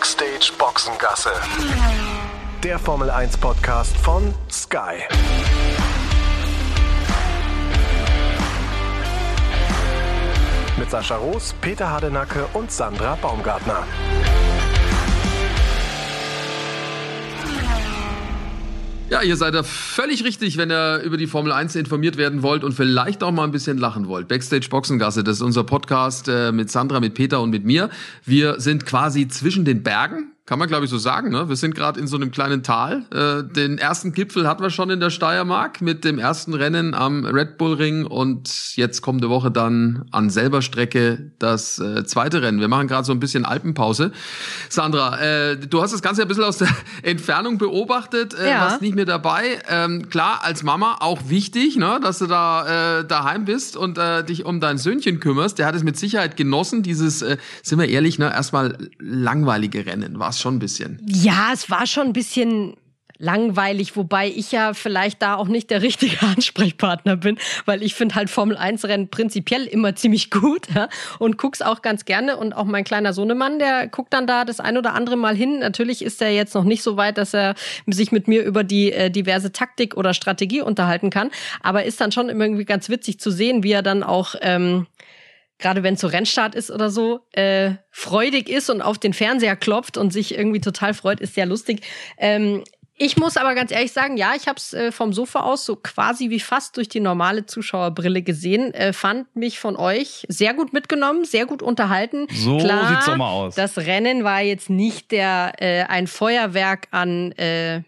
Backstage Boxengasse. Der Formel 1 Podcast von Sky. Mit Sascha Roos, Peter Hardenacke und Sandra Baumgartner. Ja, ihr seid da völlig richtig, wenn ihr über die Formel 1 informiert werden wollt und vielleicht auch mal ein bisschen lachen wollt. Backstage Boxengasse, das ist unser Podcast äh, mit Sandra, mit Peter und mit mir. Wir sind quasi zwischen den Bergen kann man, glaube ich, so sagen. Ne? Wir sind gerade in so einem kleinen Tal. Äh, den ersten Gipfel hatten wir schon in der Steiermark mit dem ersten Rennen am Red Bull Ring und jetzt kommende Woche dann an selber Strecke das äh, zweite Rennen. Wir machen gerade so ein bisschen Alpenpause. Sandra, äh, du hast das Ganze ein bisschen aus der Entfernung beobachtet, äh, ja. warst nicht mehr dabei. Ähm, klar, als Mama auch wichtig, ne, dass du da äh, daheim bist und äh, dich um dein Söhnchen kümmerst. Der hat es mit Sicherheit genossen, dieses, äh, sind wir ehrlich, ne, erstmal langweilige Rennen. War's schon ein bisschen. Ja, es war schon ein bisschen langweilig, wobei ich ja vielleicht da auch nicht der richtige Ansprechpartner bin, weil ich finde halt Formel 1 Rennen prinzipiell immer ziemlich gut ja, und guck's auch ganz gerne und auch mein kleiner Sohnemann, der guckt dann da das ein oder andere Mal hin. Natürlich ist er jetzt noch nicht so weit, dass er sich mit mir über die äh, diverse Taktik oder Strategie unterhalten kann, aber ist dann schon irgendwie ganz witzig zu sehen, wie er dann auch ähm, gerade wenn es so Rennstart ist oder so, äh, freudig ist und auf den Fernseher klopft und sich irgendwie total freut, ist sehr lustig. Ähm, ich muss aber ganz ehrlich sagen, ja, ich habe es äh, vom Sofa aus so quasi wie fast durch die normale Zuschauerbrille gesehen. Äh, fand mich von euch sehr gut mitgenommen, sehr gut unterhalten. So Klar, sieht's doch mal aus. Das Rennen war jetzt nicht der äh, ein Feuerwerk an äh,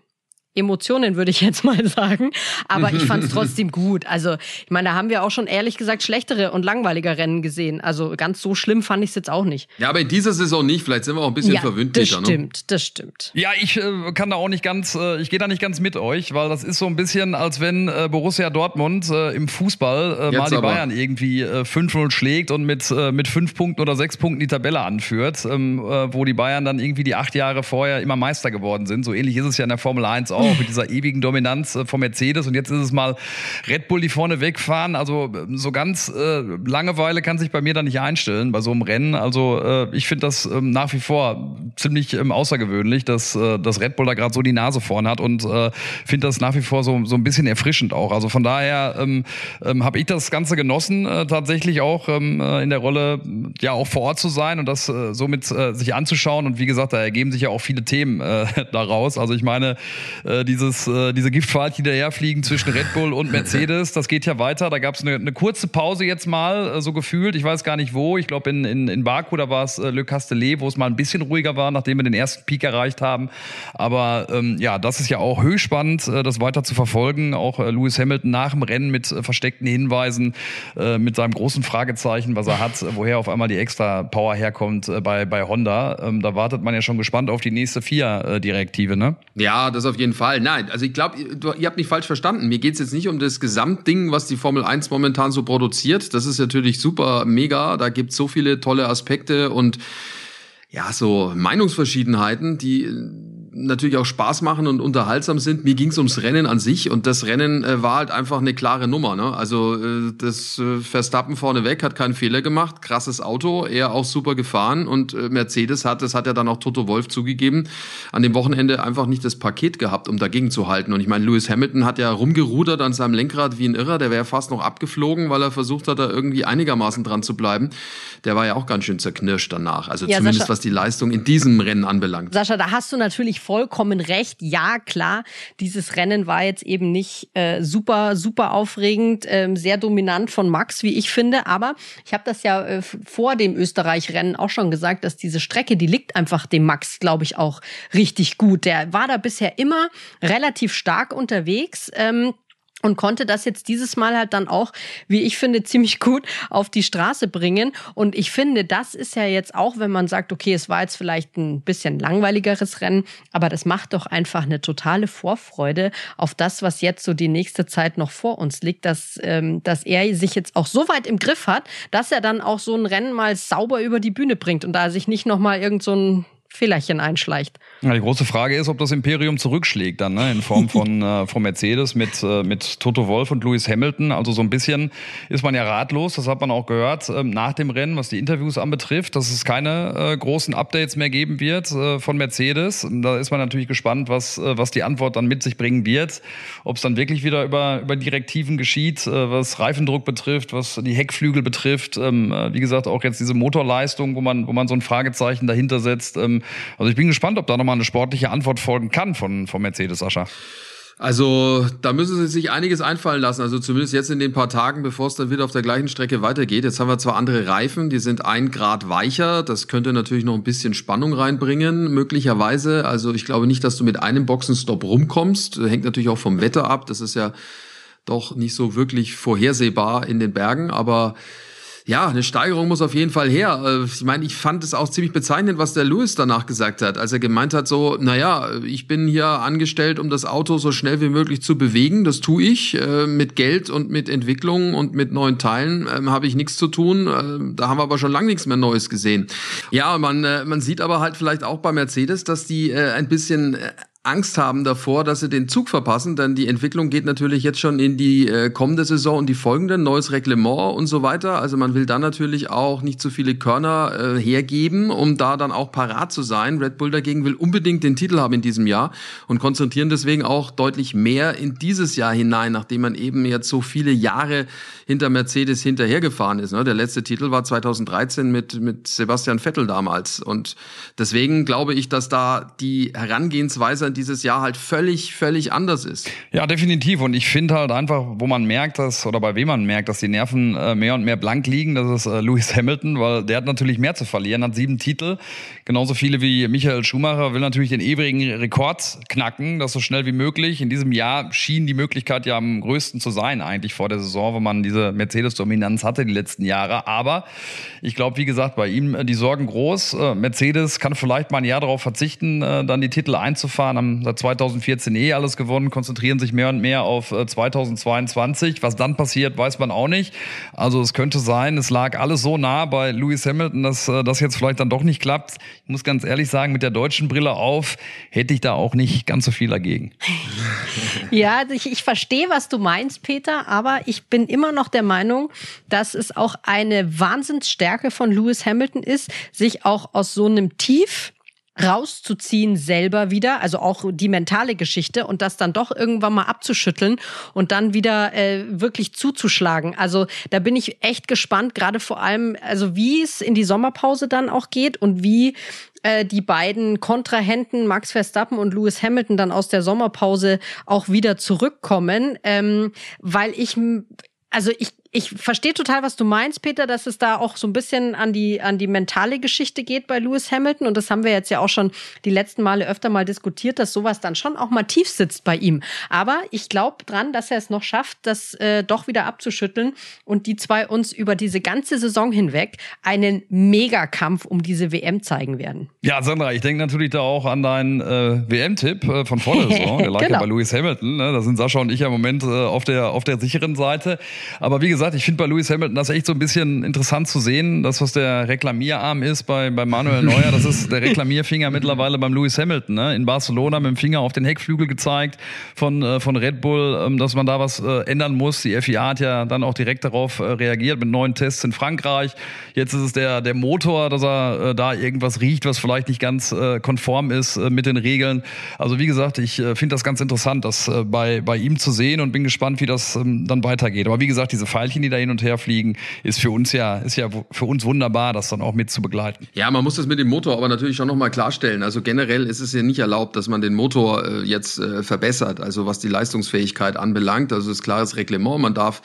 Emotionen, würde ich jetzt mal sagen. Aber ich fand es trotzdem gut. Also, ich meine, da haben wir auch schon ehrlich gesagt schlechtere und langweiliger Rennen gesehen. Also ganz so schlimm fand ich es jetzt auch nicht. Ja, aber in dieser Saison nicht. Vielleicht sind wir auch ein bisschen ja, verwöhnlicher. Das stimmt, ne? das stimmt. Ja, ich äh, kann da auch nicht ganz, äh, ich gehe da nicht ganz mit euch, weil das ist so ein bisschen, als wenn äh, Borussia Dortmund äh, im Fußball äh, mal die aber. Bayern irgendwie 5-0 äh, schlägt und mit, mit fünf Punkten oder sechs Punkten die Tabelle anführt, ähm, wo die Bayern dann irgendwie die acht Jahre vorher immer Meister geworden sind. So ähnlich ist es ja in der Formel 1 auch auch mit dieser ewigen Dominanz äh, von Mercedes. Und jetzt ist es mal Red Bull, die vorne wegfahren. Also äh, so ganz äh, Langeweile kann sich bei mir da nicht einstellen bei so einem Rennen. Also äh, ich finde das ähm, nach wie vor ziemlich ähm, außergewöhnlich, dass, äh, dass Red Bull da gerade so die Nase vorn hat und äh, finde das nach wie vor so, so ein bisschen erfrischend auch. Also von daher ähm, ähm, habe ich das Ganze genossen, äh, tatsächlich auch ähm, äh, in der Rolle, ja auch vor Ort zu sein und das äh, somit äh, sich anzuschauen. Und wie gesagt, da ergeben sich ja auch viele Themen äh, daraus. Also ich meine, äh, äh, dieses, äh, diese Giftfahrt hinterherfliegen zwischen Red Bull und Mercedes, das geht ja weiter. Da gab es eine, eine, kurze Pause jetzt mal, äh, so gefühlt. Ich weiß gar nicht wo. Ich glaube in, in, in Baku, da war es äh, Le Castellet, wo es mal ein bisschen ruhiger war, nachdem wir den ersten Peak erreicht haben. Aber ähm, ja, das ist ja auch höchst spannend, äh, das weiter zu verfolgen. Auch äh, Lewis Hamilton nach dem Rennen mit äh, versteckten Hinweisen, mit seinem großen Fragezeichen, was er hat, woher auf einmal die extra Power herkommt bei, bei Honda. Ähm, da wartet man ja schon gespannt auf die nächste FIA-Direktive, ne? Ja, das auf jeden Fall. Fall. Nein, also ich glaube, ihr habt mich falsch verstanden. Mir geht es jetzt nicht um das Gesamtding, was die Formel 1 momentan so produziert. Das ist natürlich super, mega. Da gibt es so viele tolle Aspekte und ja, so Meinungsverschiedenheiten, die natürlich auch Spaß machen und unterhaltsam sind. Mir ging es ums Rennen an sich und das Rennen äh, war halt einfach eine klare Nummer. Ne? Also äh, das äh, Verstappen vorneweg hat keinen Fehler gemacht, krasses Auto, er auch super gefahren und äh, Mercedes hat, das hat ja dann auch Toto Wolf zugegeben, an dem Wochenende einfach nicht das Paket gehabt, um dagegen zu halten. Und ich meine, Lewis Hamilton hat ja rumgerudert an seinem Lenkrad wie ein Irrer, der wäre fast noch abgeflogen, weil er versucht hat, da irgendwie einigermaßen dran zu bleiben. Der war ja auch ganz schön zerknirscht danach. Also ja, zumindest Sascha, was die Leistung in diesem Rennen anbelangt. Sascha, da hast du natürlich vollkommen recht. Ja, klar, dieses Rennen war jetzt eben nicht äh, super, super aufregend, äh, sehr dominant von Max, wie ich finde. Aber ich habe das ja äh, vor dem Österreich-Rennen auch schon gesagt, dass diese Strecke, die liegt einfach dem Max, glaube ich, auch richtig gut. Der war da bisher immer relativ stark unterwegs. Ähm, und konnte das jetzt dieses Mal halt dann auch, wie ich finde, ziemlich gut auf die Straße bringen. Und ich finde, das ist ja jetzt auch, wenn man sagt, okay, es war jetzt vielleicht ein bisschen langweiligeres Rennen, aber das macht doch einfach eine totale Vorfreude auf das, was jetzt so die nächste Zeit noch vor uns liegt, dass, ähm, dass er sich jetzt auch so weit im Griff hat, dass er dann auch so ein Rennen mal sauber über die Bühne bringt und da sich nicht nochmal irgend so ein Fehlerchen einschleicht. Ja, die große Frage ist, ob das Imperium zurückschlägt dann ne? in Form von, äh, von Mercedes mit, äh, mit Toto Wolf und Lewis Hamilton. Also so ein bisschen ist man ja ratlos, das hat man auch gehört ähm, nach dem Rennen, was die Interviews anbetrifft, dass es keine äh, großen Updates mehr geben wird äh, von Mercedes. Da ist man natürlich gespannt, was, äh, was die Antwort dann mit sich bringen wird. Ob es dann wirklich wieder über, über Direktiven geschieht, äh, was Reifendruck betrifft, was die Heckflügel betrifft. Ähm, äh, wie gesagt, auch jetzt diese Motorleistung, wo man, wo man so ein Fragezeichen dahinter setzt. Ähm, also ich bin gespannt, ob da nochmal eine sportliche Antwort folgen kann von, von Mercedes, Sascha. Also da müssen sie sich einiges einfallen lassen. Also zumindest jetzt in den paar Tagen, bevor es dann wieder auf der gleichen Strecke weitergeht. Jetzt haben wir zwar andere Reifen, die sind ein Grad weicher. Das könnte natürlich noch ein bisschen Spannung reinbringen, möglicherweise. Also ich glaube nicht, dass du mit einem Boxenstopp rumkommst. Das hängt natürlich auch vom Wetter ab. Das ist ja doch nicht so wirklich vorhersehbar in den Bergen. Aber ja, eine Steigerung muss auf jeden Fall her. Äh, ich meine, ich fand es auch ziemlich bezeichnend, was der Lewis danach gesagt hat, als er gemeint hat, so, naja, ich bin hier angestellt, um das Auto so schnell wie möglich zu bewegen. Das tue ich. Äh, mit Geld und mit Entwicklung und mit neuen Teilen äh, habe ich nichts zu tun. Äh, da haben wir aber schon lange nichts mehr Neues gesehen. Ja, man, man sieht aber halt vielleicht auch bei Mercedes, dass die ein bisschen Angst haben davor, dass sie den Zug verpassen, denn die Entwicklung geht natürlich jetzt schon in die äh, kommende Saison und die folgenden, neues Reglement und so weiter. Also man will da natürlich auch nicht zu viele Körner äh, hergeben, um da dann auch parat zu sein. Red Bull dagegen will unbedingt den Titel haben in diesem Jahr und konzentrieren deswegen auch deutlich mehr in dieses Jahr hinein, nachdem man eben jetzt so viele Jahre hinter Mercedes hinterhergefahren ist. Ne? Der letzte Titel war 2013 mit, mit Sebastian Vettel damals und deswegen glaube ich, dass da die Herangehensweise dieses Jahr halt völlig, völlig anders ist. Ja, definitiv. Und ich finde halt einfach, wo man merkt, dass, oder bei wem man merkt, dass die Nerven äh, mehr und mehr blank liegen, das ist äh, Lewis Hamilton, weil der hat natürlich mehr zu verlieren, hat sieben Titel, genauso viele wie Michael Schumacher, will natürlich den ewigen Rekord knacken, das so schnell wie möglich. In diesem Jahr schien die Möglichkeit ja am größten zu sein, eigentlich vor der Saison, wo man diese Mercedes-Dominanz hatte die letzten Jahre. Aber ich glaube, wie gesagt, bei ihm äh, die Sorgen groß. Äh, Mercedes kann vielleicht mal ein Jahr darauf verzichten, äh, dann die Titel einzufahren haben seit 2014 eh alles gewonnen, konzentrieren sich mehr und mehr auf 2022. Äh, Was dann passiert, weiß man auch nicht. Also es könnte sein, es lag alles so nah bei Lewis Hamilton, dass äh, das jetzt vielleicht dann doch nicht klappt. Ich muss ganz ehrlich sagen, mit der deutschen Brille auf hätte ich da auch nicht ganz so viel dagegen. Ja, also ich, ich verstehe, was du meinst, Peter, aber ich bin immer noch der Meinung, dass es auch eine Wahnsinnsstärke von Lewis Hamilton ist, sich auch aus so einem Tief rauszuziehen selber wieder, also auch die mentale Geschichte und das dann doch irgendwann mal abzuschütteln und dann wieder äh, wirklich zuzuschlagen. Also da bin ich echt gespannt, gerade vor allem, also wie es in die Sommerpause dann auch geht und wie äh, die beiden Kontrahenten Max Verstappen und Lewis Hamilton dann aus der Sommerpause auch wieder zurückkommen, ähm, weil ich also ich ich verstehe total, was du meinst, Peter, dass es da auch so ein bisschen an die, an die mentale Geschichte geht bei Lewis Hamilton. Und das haben wir jetzt ja auch schon die letzten Male öfter mal diskutiert, dass sowas dann schon auch mal tief sitzt bei ihm. Aber ich glaube dran, dass er es noch schafft, das äh, doch wieder abzuschütteln und die zwei uns über diese ganze Saison hinweg einen Megakampf um diese WM zeigen werden. Ja, Sandra, ich denke natürlich da auch an deinen äh, WM-Tipp äh, von vor der Saison. Der lag genau. ja bei Lewis Hamilton. Ne? Da sind Sascha und ich ja im Moment äh, auf, der, auf der sicheren Seite. Aber wie gesagt, gesagt, ich finde bei Lewis Hamilton das echt so ein bisschen interessant zu sehen. Das, was der Reklamierarm ist bei, bei Manuel Neuer, das ist der Reklamierfinger mittlerweile beim Lewis Hamilton. Ne? In Barcelona mit dem Finger auf den Heckflügel gezeigt von, äh, von Red Bull, ähm, dass man da was äh, ändern muss. Die FIA hat ja dann auch direkt darauf äh, reagiert mit neuen Tests in Frankreich. Jetzt ist es der, der Motor, dass er da irgendwas riecht, was vielleicht nicht ganz konform ist mit den Regeln. Also wie gesagt, ich finde das ganz interessant, das bei, bei ihm zu sehen und bin gespannt, wie das ähm, dann weitergeht. Aber wie gesagt, diese Pfeilchen Teilchen, die da hin und her fliegen, ist für uns ja, ist ja für uns wunderbar, das dann auch mit zu begleiten. Ja, man muss das mit dem Motor aber natürlich auch nochmal klarstellen. Also generell ist es ja nicht erlaubt, dass man den Motor äh, jetzt äh, verbessert, also was die Leistungsfähigkeit anbelangt. Also ist klares Reglement. Man darf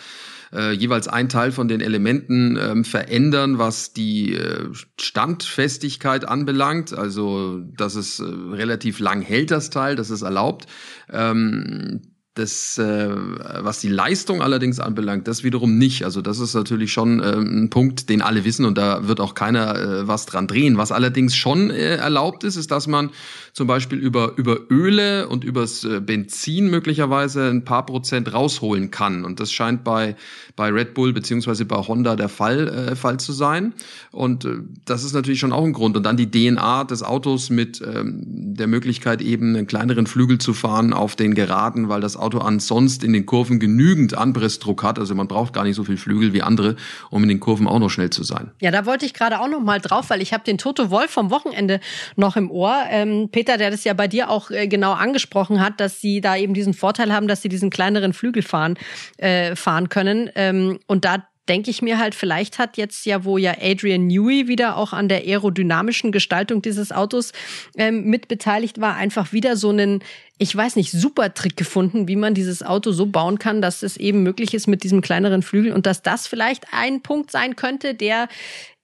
äh, jeweils ein Teil von den Elementen ähm, verändern, was die äh, Standfestigkeit anbelangt. Also, dass es äh, relativ lang hält, das Teil, das ist erlaubt. Ähm, das, äh, was die Leistung allerdings anbelangt, das wiederum nicht. Also das ist natürlich schon äh, ein Punkt, den alle wissen und da wird auch keiner äh, was dran drehen. Was allerdings schon äh, erlaubt ist, ist, dass man zum Beispiel über, über Öle und übers äh, Benzin möglicherweise ein paar Prozent rausholen kann. Und das scheint bei, bei Red Bull beziehungsweise bei Honda der Fall, äh, Fall zu sein. Und äh, das ist natürlich schon auch ein Grund. Und dann die DNA des Autos mit ähm, der Möglichkeit eben einen kleineren Flügel zu fahren auf den Geraden, weil das Auto ansonst in den Kurven genügend Anpressdruck hat. Also man braucht gar nicht so viel Flügel wie andere, um in den Kurven auch noch schnell zu sein. Ja, da wollte ich gerade auch noch mal drauf, weil ich habe den Toto Wolf vom Wochenende noch im Ohr. Ähm, Peter Peter, der das ja bei dir auch äh, genau angesprochen hat, dass sie da eben diesen Vorteil haben, dass sie diesen kleineren Flügel fahren, äh, fahren können. Ähm, und da denke ich mir halt, vielleicht hat jetzt ja, wo ja Adrian Newey wieder auch an der aerodynamischen Gestaltung dieses Autos ähm, mit beteiligt war, einfach wieder so einen, ich weiß nicht, super Trick gefunden, wie man dieses Auto so bauen kann, dass es eben möglich ist mit diesem kleineren Flügel und dass das vielleicht ein Punkt sein könnte, der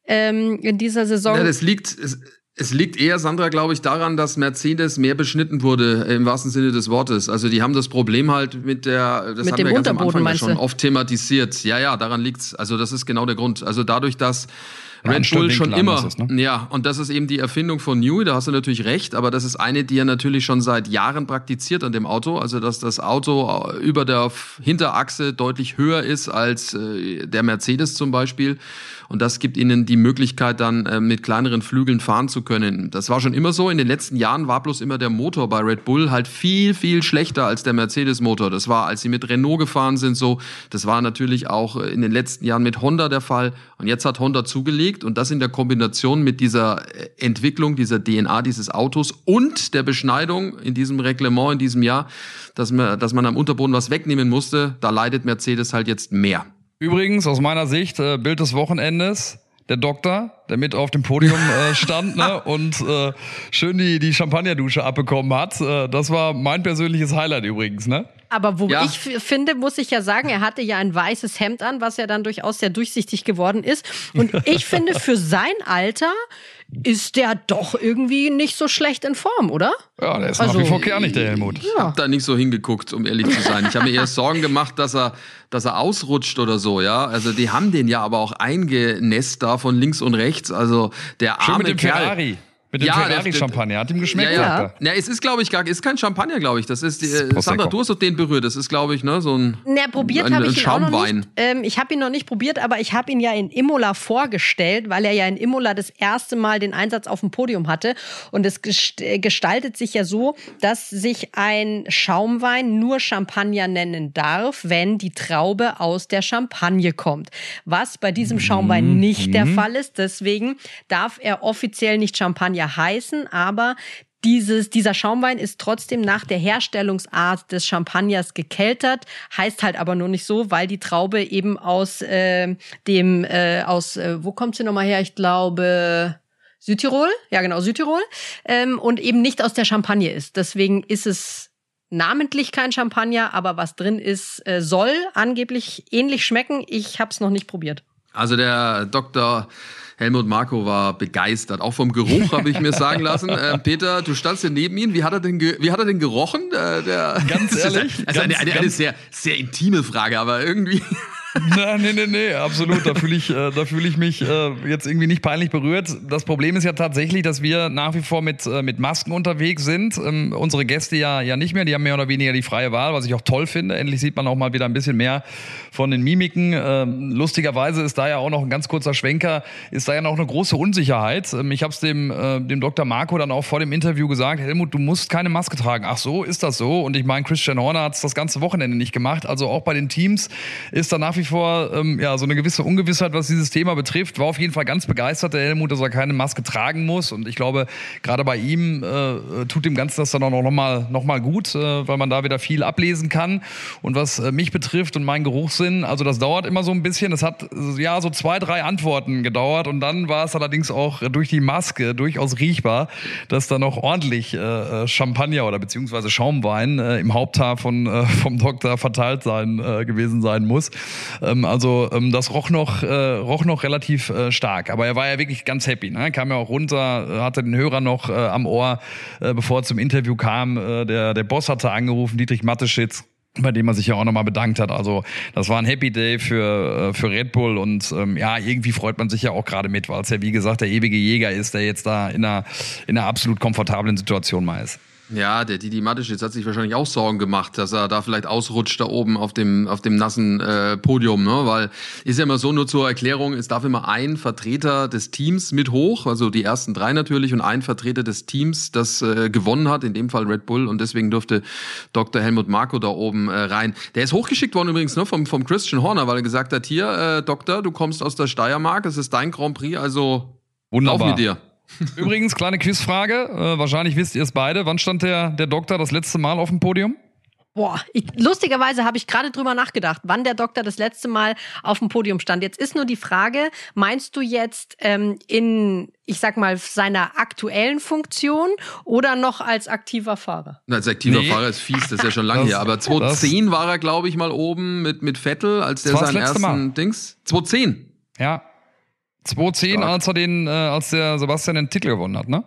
ähm, in dieser Saison. Ja, das liegt. Es es liegt eher, Sandra, glaube ich, daran, dass Mercedes mehr beschnitten wurde, im wahrsten Sinne des Wortes. Also die haben das Problem halt mit der, das mit haben wir ganz am Anfang ja schon oft thematisiert. Ja, ja, daran liegt's. Also das ist genau der Grund. Also dadurch, dass Red Bull schon immer. Es, ne? Ja, und das ist eben die Erfindung von Newey, da hast du natürlich recht, aber das ist eine, die er natürlich schon seit Jahren praktiziert an dem Auto. Also, dass das Auto über der Hinterachse deutlich höher ist als äh, der Mercedes zum Beispiel. Und das gibt ihnen die Möglichkeit, dann äh, mit kleineren Flügeln fahren zu können. Das war schon immer so. In den letzten Jahren war bloß immer der Motor bei Red Bull halt viel, viel schlechter als der Mercedes-Motor. Das war, als sie mit Renault gefahren sind, so. Das war natürlich auch in den letzten Jahren mit Honda der Fall. Und jetzt hat Honda zugelegt und das in der Kombination mit dieser äh, Entwicklung, dieser DNA dieses Autos und der Beschneidung in diesem Reglement in diesem Jahr, dass man, dass man am Unterboden was wegnehmen musste, da leidet Mercedes halt jetzt mehr. Übrigens, aus meiner Sicht, äh, Bild des Wochenendes, der Doktor, der mit auf dem Podium äh, stand ne, und äh, schön die, die Champagnerdusche abbekommen hat. Äh, das war mein persönliches Highlight übrigens, ne? Aber wo ja. ich finde, muss ich ja sagen, er hatte ja ein weißes Hemd an, was ja dann durchaus sehr durchsichtig geworden ist. Und ich finde, für sein Alter ist der doch irgendwie nicht so schlecht in Form, oder? Ja, der ist also, nach wie vor kernig, der Helmut. Ich ja. habe da nicht so hingeguckt, um ehrlich zu sein. Ich habe mir eher Sorgen gemacht, dass er, dass er ausrutscht oder so, ja. Also die haben den ja aber auch eingenässt da von links und rechts. Also der arme Schön mit dem Kerl. Ferrari. Mit dem ja, Ferrari-Champagner. Hat ihm geschmeckt, ja, ja. ja, es ist, glaube ich, gar ist kein Champagner, glaube ich. Das ist, äh, Sandra, du hast doch den berührt. Das ist, glaube ich, ne, so ein. Na, probiert habe ich ihn auch noch nicht. Ähm, ich habe ihn noch nicht probiert, aber ich habe ihn ja in Imola vorgestellt, weil er ja in Imola das erste Mal den Einsatz auf dem Podium hatte. Und es gestaltet sich ja so, dass sich ein Schaumwein nur Champagner nennen darf, wenn die Traube aus der Champagne kommt. Was bei diesem Schaumwein mhm. nicht der mhm. Fall ist. Deswegen darf er offiziell nicht Champagner heißen, aber dieses, dieser Schaumwein ist trotzdem nach der Herstellungsart des Champagners gekeltert, heißt halt aber nur nicht so, weil die Traube eben aus äh, dem, äh, aus, äh, wo kommt sie nochmal her? Ich glaube, Südtirol, ja genau, Südtirol, ähm, und eben nicht aus der Champagne ist. Deswegen ist es namentlich kein Champagner, aber was drin ist, äh, soll angeblich ähnlich schmecken. Ich habe es noch nicht probiert. Also der Dr. Helmut Marko war begeistert, auch vom Geruch, habe ich mir sagen lassen. Äh, Peter, du standst hier neben ihm. Wie hat er denn, wie hat er denn gerochen? Äh, der, ganz ehrlich, also ganz, eine, eine, eine sehr, sehr intime Frage, aber irgendwie. Nein, nee, nee, nee, absolut. Da fühle ich, äh, da fühle ich mich äh, jetzt irgendwie nicht peinlich berührt. Das Problem ist ja tatsächlich, dass wir nach wie vor mit, äh, mit Masken unterwegs sind. Ähm, unsere Gäste ja, ja nicht mehr. Die haben mehr oder weniger die freie Wahl, was ich auch toll finde. Endlich sieht man auch mal wieder ein bisschen mehr von den Mimiken. Ähm, lustigerweise ist da ja auch noch ein ganz kurzer Schwenker, ist da ja noch eine große Unsicherheit. Ähm, ich habe es dem, äh, dem Dr. Marco dann auch vor dem Interview gesagt, Helmut, du musst keine Maske tragen. Ach so, ist das so? Und ich meine, Christian Horner hat es das ganze Wochenende nicht gemacht. Also auch bei den Teams ist da nach wie vor ähm, ja, so eine gewisse Ungewissheit, was dieses Thema betrifft. War auf jeden Fall ganz begeistert, der Helmut, dass er keine Maske tragen muss. Und ich glaube, gerade bei ihm äh, tut dem Ganzen das dann auch noch mal, noch mal gut, äh, weil man da wieder viel ablesen kann. Und was äh, mich betrifft und meinen Geruchssinn, also das dauert immer so ein bisschen. Es hat ja so zwei, drei Antworten gedauert. Und dann war es allerdings auch durch die Maske durchaus riechbar, dass da noch ordentlich äh, äh Champagner oder beziehungsweise Schaumwein äh, im Haupthaar von, äh, vom Doktor verteilt sein äh, gewesen sein muss. Ähm, also ähm, das roch noch, äh, roch noch relativ äh, stark. Aber er war ja wirklich ganz happy. Ne? Kam ja auch runter, äh, hatte den Hörer noch äh, am Ohr, äh, bevor er zum Interview kam. Äh, der, der Boss hatte angerufen, Dietrich Matteschitz bei dem er sich ja auch nochmal bedankt hat. Also das war ein Happy Day für, äh, für Red Bull und ähm, ja, irgendwie freut man sich ja auch gerade mit, weil es ja wie gesagt der ewige Jäger ist, der jetzt da in einer, in einer absolut komfortablen Situation mal ist. Ja, der Didi Matisch hat sich wahrscheinlich auch Sorgen gemacht, dass er da vielleicht ausrutscht da oben auf dem, auf dem nassen äh, Podium, ne? Weil ist ja immer so, nur zur Erklärung, es darf immer ein Vertreter des Teams mit hoch, also die ersten drei natürlich, und ein Vertreter des Teams, das äh, gewonnen hat, in dem Fall Red Bull, und deswegen durfte Dr. Helmut Marko da oben äh, rein. Der ist hochgeschickt worden übrigens ne, vom, vom Christian Horner, weil er gesagt hat, hier, äh, Doktor, du kommst aus der Steiermark, es ist dein Grand Prix, also Wunderbar. auf mit dir. Übrigens, kleine Quizfrage. Äh, wahrscheinlich wisst ihr es beide. Wann stand der, der Doktor das letzte Mal auf dem Podium? Boah, ich, lustigerweise habe ich gerade drüber nachgedacht, wann der Doktor das letzte Mal auf dem Podium stand. Jetzt ist nur die Frage, meinst du jetzt ähm, in, ich sag mal, seiner aktuellen Funktion oder noch als aktiver Fahrer? Als aktiver nee. Fahrer ist fies, das ist ja schon lange her. Aber 2010 war er, glaube ich, mal oben mit, mit Vettel, als der seinen ersten Mal. Dings. 2010. Ja, 2010, als er den, äh, als der Sebastian den Titel gewonnen hat, ne?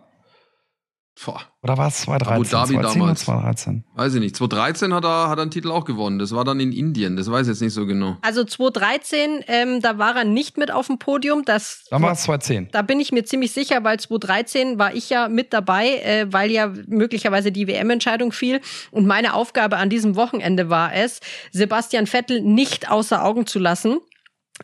Boah. Oder war es 2013? Abu Dhabi 2010 damals. 2013? Weiß ich nicht. 2013 hat er, hat er einen Titel auch gewonnen. Das war dann in Indien. Das weiß ich jetzt nicht so genau. Also 2013, ähm, da war er nicht mit auf dem Podium. Das dann war es 2010. Da bin ich mir ziemlich sicher, weil 2013 war ich ja mit dabei, äh, weil ja möglicherweise die WM-Entscheidung fiel. Und meine Aufgabe an diesem Wochenende war es, Sebastian Vettel nicht außer Augen zu lassen.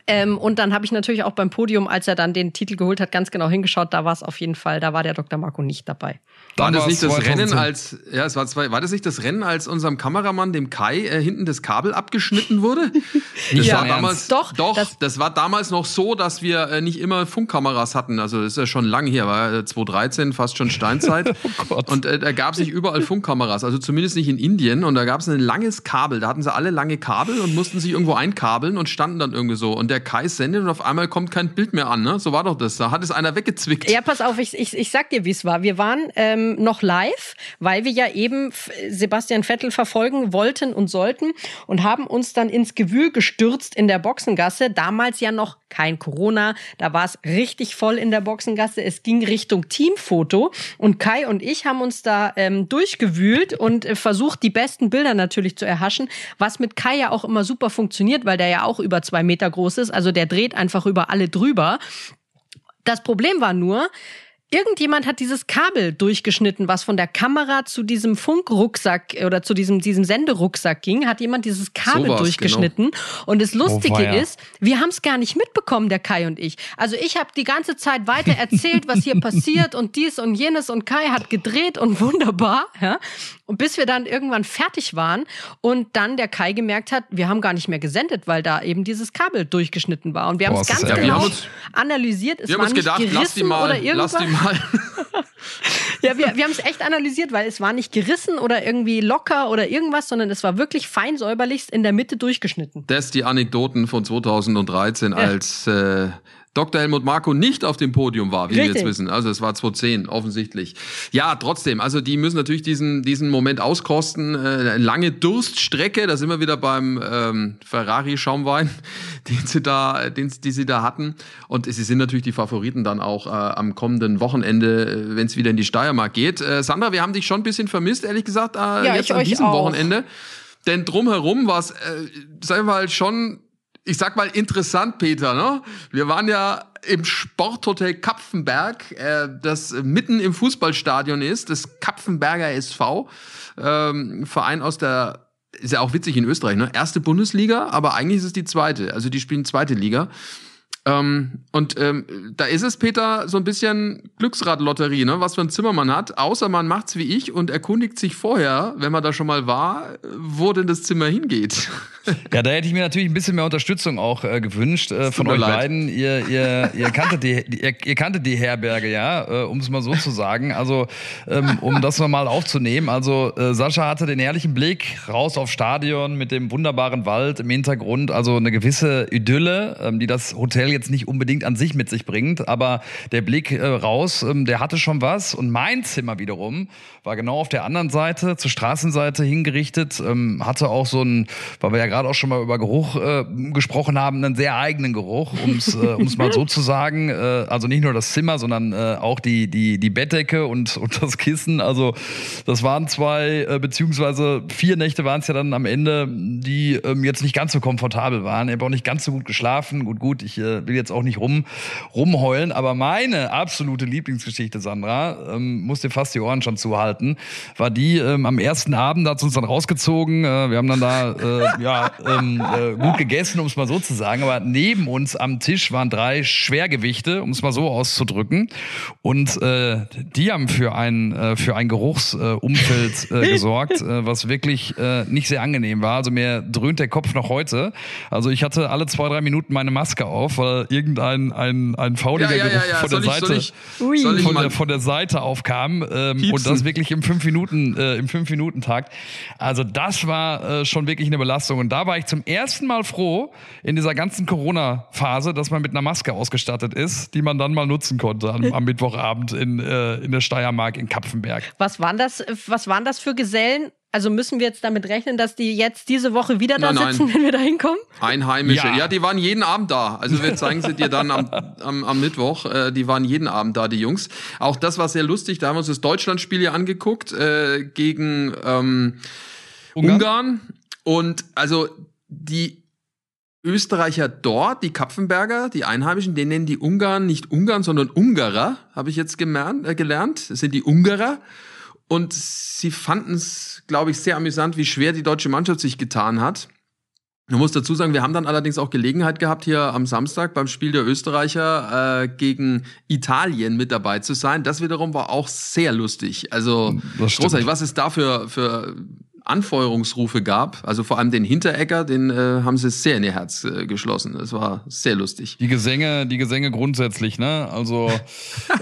Ähm, und dann habe ich natürlich auch beim Podium, als er dann den Titel geholt hat, ganz genau hingeschaut. Da war es auf jeden Fall, da war der Dr. Marco nicht dabei. War das nicht das Rennen als, ja, es war zwei, war das nicht das Rennen, als unserem Kameramann, dem Kai, äh, hinten das Kabel abgeschnitten wurde? Das ja, war damals, doch, doch, das, das, war damals noch so, dass wir äh, nicht immer Funkkameras hatten. Also das ist ja schon lang her, war äh, 2013, fast schon Steinzeit. oh Gott. Und äh, da gab es nicht überall Funkkameras, also zumindest nicht in Indien. Und da gab es ein langes Kabel. Da hatten sie alle lange Kabel und mussten sich irgendwo einkabeln und standen dann irgendwie so. Und der Kai sendet und auf einmal kommt kein Bild mehr an. Ne? So war doch das. Da hat es einer weggezwickt. Ja, pass auf, ich, ich, ich sag dir, wie es war. Wir waren ähm, noch live, weil wir ja eben Sebastian Vettel verfolgen wollten und sollten und haben uns dann ins Gewühl gestürzt in der Boxengasse. Damals ja noch kein Corona. Da war es richtig voll in der Boxengasse. Es ging Richtung Teamfoto und Kai und ich haben uns da ähm, durchgewühlt und äh, versucht, die besten Bilder natürlich zu erhaschen, was mit Kai ja auch immer super funktioniert, weil der ja auch über zwei Meter groß ist. Also der dreht einfach über alle drüber. Das Problem war nur, Irgendjemand hat dieses Kabel durchgeschnitten, was von der Kamera zu diesem Funkrucksack oder zu diesem, diesem Senderucksack ging, hat jemand dieses Kabel so durchgeschnitten. Genau. Und das Lustige oh, ist, wir haben es gar nicht mitbekommen, der Kai und ich. Also ich habe die ganze Zeit weiter erzählt, was hier passiert und dies und jenes und Kai hat gedreht und wunderbar. Ja? Und bis wir dann irgendwann fertig waren und dann der Kai gemerkt hat, wir haben gar nicht mehr gesendet, weil da eben dieses Kabel durchgeschnitten war. Und wir haben es ganz genau analysiert. Es wir haben uns gedacht, lass die mal, oder irgendwas. Lass die mal mal. ja, wir, wir haben es echt analysiert, weil es war nicht gerissen oder irgendwie locker oder irgendwas, sondern es war wirklich fein säuberlich in der Mitte durchgeschnitten. Das die Anekdoten von 2013, ja. als äh, Dr. Helmut Marko nicht auf dem Podium war, wie Richtig. wir jetzt wissen. Also es war 2010, offensichtlich. Ja, trotzdem, also die müssen natürlich diesen, diesen Moment auskosten. Äh, lange Durststrecke, da sind wir wieder beim ähm, Ferrari-Schaumwein, den sie da, den, die sie da hatten. Und sie sind natürlich die Favoriten dann auch äh, am kommenden Wochenende, äh, wenn es wieder in die Steiermark geht. Äh, Sandra, wir haben dich schon ein bisschen vermisst, ehrlich gesagt, äh, ja, jetzt an diesem auch. Wochenende. Denn drumherum war es, äh, sagen wir mal, schon ich sag mal interessant, Peter. Ne? Wir waren ja im Sporthotel Kapfenberg, äh, das mitten im Fußballstadion ist, das Kapfenberger SV, ähm, Verein aus der, ist ja auch witzig in Österreich, ne? Erste Bundesliga, aber eigentlich ist es die zweite. Also die spielen zweite Liga. Ähm, und ähm, da ist es, Peter, so ein bisschen Glücksradlotterie, ne? was für ein Zimmermann hat. Außer man macht's wie ich und erkundigt sich vorher, wenn man da schon mal war, wo denn das Zimmer hingeht. Ja, da hätte ich mir natürlich ein bisschen mehr Unterstützung auch äh, gewünscht äh, von euch leid. beiden. Ihr, ihr, ihr, kanntet die, ihr, ihr kanntet die Herberge, ja, äh, um es mal so zu sagen. Also, ähm, um das mal aufzunehmen. Also, äh, Sascha hatte den ehrlichen Blick raus aufs Stadion mit dem wunderbaren Wald im Hintergrund. Also eine gewisse Idylle, ähm, die das Hotel jetzt nicht unbedingt an sich mit sich bringt, aber der Blick äh, raus, ähm, der hatte schon was. Und mein Zimmer wiederum war genau auf der anderen Seite, zur Straßenseite hingerichtet, ähm, hatte auch so ein, weil wir ja gerade auch schon mal über Geruch äh, gesprochen haben, einen sehr eigenen Geruch, um es äh, mal so zu sagen. Äh, also nicht nur das Zimmer, sondern äh, auch die, die, die Bettdecke und, und das Kissen. Also das waren zwei, äh, beziehungsweise vier Nächte waren es ja dann am Ende, die ähm, jetzt nicht ganz so komfortabel waren. Ich habe auch nicht ganz so gut geschlafen. Gut, gut, ich äh, will jetzt auch nicht rum, rumheulen, aber meine absolute Lieblingsgeschichte, Sandra, ähm, muss dir fast die Ohren schon zuhalten, war die ähm, am ersten Abend, da hat uns dann rausgezogen. Äh, wir haben dann da äh, ja, ähm, äh, gut gegessen, um es mal so zu sagen. Aber neben uns am Tisch waren drei Schwergewichte, um es mal so auszudrücken. Und äh, die haben für ein, äh, für ein Geruchsumfeld äh, gesorgt, was wirklich nicht sehr angenehm war. Also mir dröhnt der Kopf noch heute. Also ich hatte alle zwei, drei Minuten meine Maske auf, weil irgendein ein, ein fauliger ja, ja, Geruch ja, von der ich, Seite ich, von, der, von der Seite aufkam. Ähm, und das wirklich im fünf Minuten, äh, im fünf Minuten Takt. Also das war äh, schon wirklich eine Belastung. Und da war ich zum ersten Mal froh in dieser ganzen Corona-Phase, dass man mit einer Maske ausgestattet ist, die man dann mal nutzen konnte am, am Mittwochabend in, äh, in der Steiermark in Kapfenberg. Was waren das, was waren das für Gesellen? Also müssen wir jetzt damit rechnen, dass die jetzt diese Woche wieder da nein, sitzen, nein. wenn wir da hinkommen? Einheimische. Ja. ja. die waren jeden Abend da. Also wir zeigen sie dir dann am, am, am Mittwoch. Äh, die waren jeden Abend da, die Jungs. Auch das war sehr lustig. Da haben wir uns das Deutschlandspiel hier angeguckt äh, gegen ähm, Ungarn. Ungarn. Und also die Österreicher dort, die Kapfenberger, die Einheimischen, den nennen die Ungarn nicht Ungarn, sondern Ungarer, habe ich jetzt gemernt, äh, gelernt. Das sind die Ungarer. Und sie fanden es, glaube ich, sehr amüsant, wie schwer die deutsche Mannschaft sich getan hat. Man muss dazu sagen, wir haben dann allerdings auch Gelegenheit gehabt, hier am Samstag beim Spiel der Österreicher äh, gegen Italien mit dabei zu sein. Das wiederum war auch sehr lustig. Also großartig. Was ist da für, für Anfeuerungsrufe gab. Also vor allem den Hinteregger, den äh, haben sie sehr in ihr Herz äh, geschlossen. Das war sehr lustig. Die Gesänge, die Gesänge grundsätzlich, ne? Also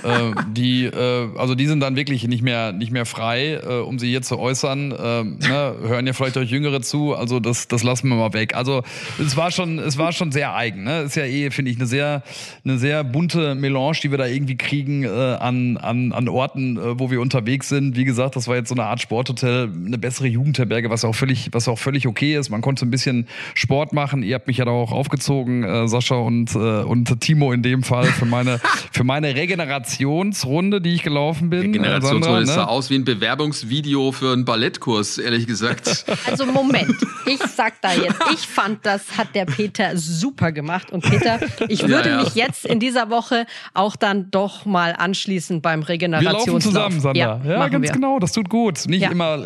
äh, die, äh, also die sind dann wirklich nicht mehr nicht mehr frei, äh, um sie hier zu äußern. Äh, ne? Hören ja vielleicht euch Jüngere zu. Also das das lassen wir mal weg. Also es war schon es war schon sehr eigen. Ne? Ist ja eh finde ich eine sehr eine sehr bunte Melange, die wir da irgendwie kriegen äh, an an an Orten, äh, wo wir unterwegs sind. Wie gesagt, das war jetzt so eine Art Sporthotel, eine bessere Jugend Jugendherberge, was auch völlig, was auch völlig okay ist. Man konnte ein bisschen Sport machen. Ihr habt mich ja da auch aufgezogen, äh, Sascha und, äh, und Timo in dem Fall für meine, für meine Regenerationsrunde, die ich gelaufen bin. Regenerationsrunde äh, Sandra, ne? sah aus wie ein Bewerbungsvideo für einen Ballettkurs, ehrlich gesagt. Also Moment, ich sag da jetzt, ich fand, das hat der Peter super gemacht. Und Peter, ich würde ja, ja. mich jetzt in dieser Woche auch dann doch mal anschließen beim Regenerationslauf. Wir laufen zusammen, Sandra. Ja, ja ganz wir. genau, das tut gut. Nicht immer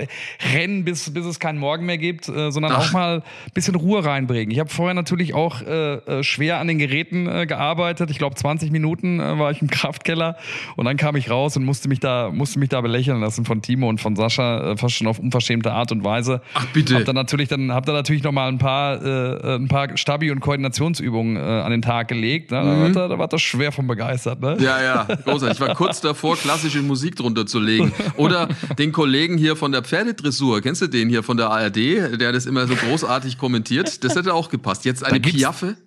rennen bis bis, bis es keinen Morgen mehr gibt, äh, sondern Ach. auch mal ein bisschen Ruhe reinbringen. Ich habe vorher natürlich auch äh, äh, schwer an den Geräten äh, gearbeitet. Ich glaube, 20 Minuten äh, war ich im Kraftkeller und dann kam ich raus und musste mich da, musste mich da belächeln lassen von Timo und von Sascha, äh, fast schon auf unverschämte Art und Weise. Ach bitte. Hab dann natürlich, dann hab da natürlich noch mal ein paar, äh, ein paar Stabi- und Koordinationsübungen äh, an den Tag gelegt. Ne? Mhm. Da, war, da war das schwer von begeistert. Ne? Ja, ja, großartig. Ich war kurz davor, klassische Musik drunter zu legen. Oder den Kollegen hier von der Pferdedressur, kennst du den hier von der ARD, der das immer so großartig kommentiert. Das hätte auch gepasst. Jetzt eine Piaffe.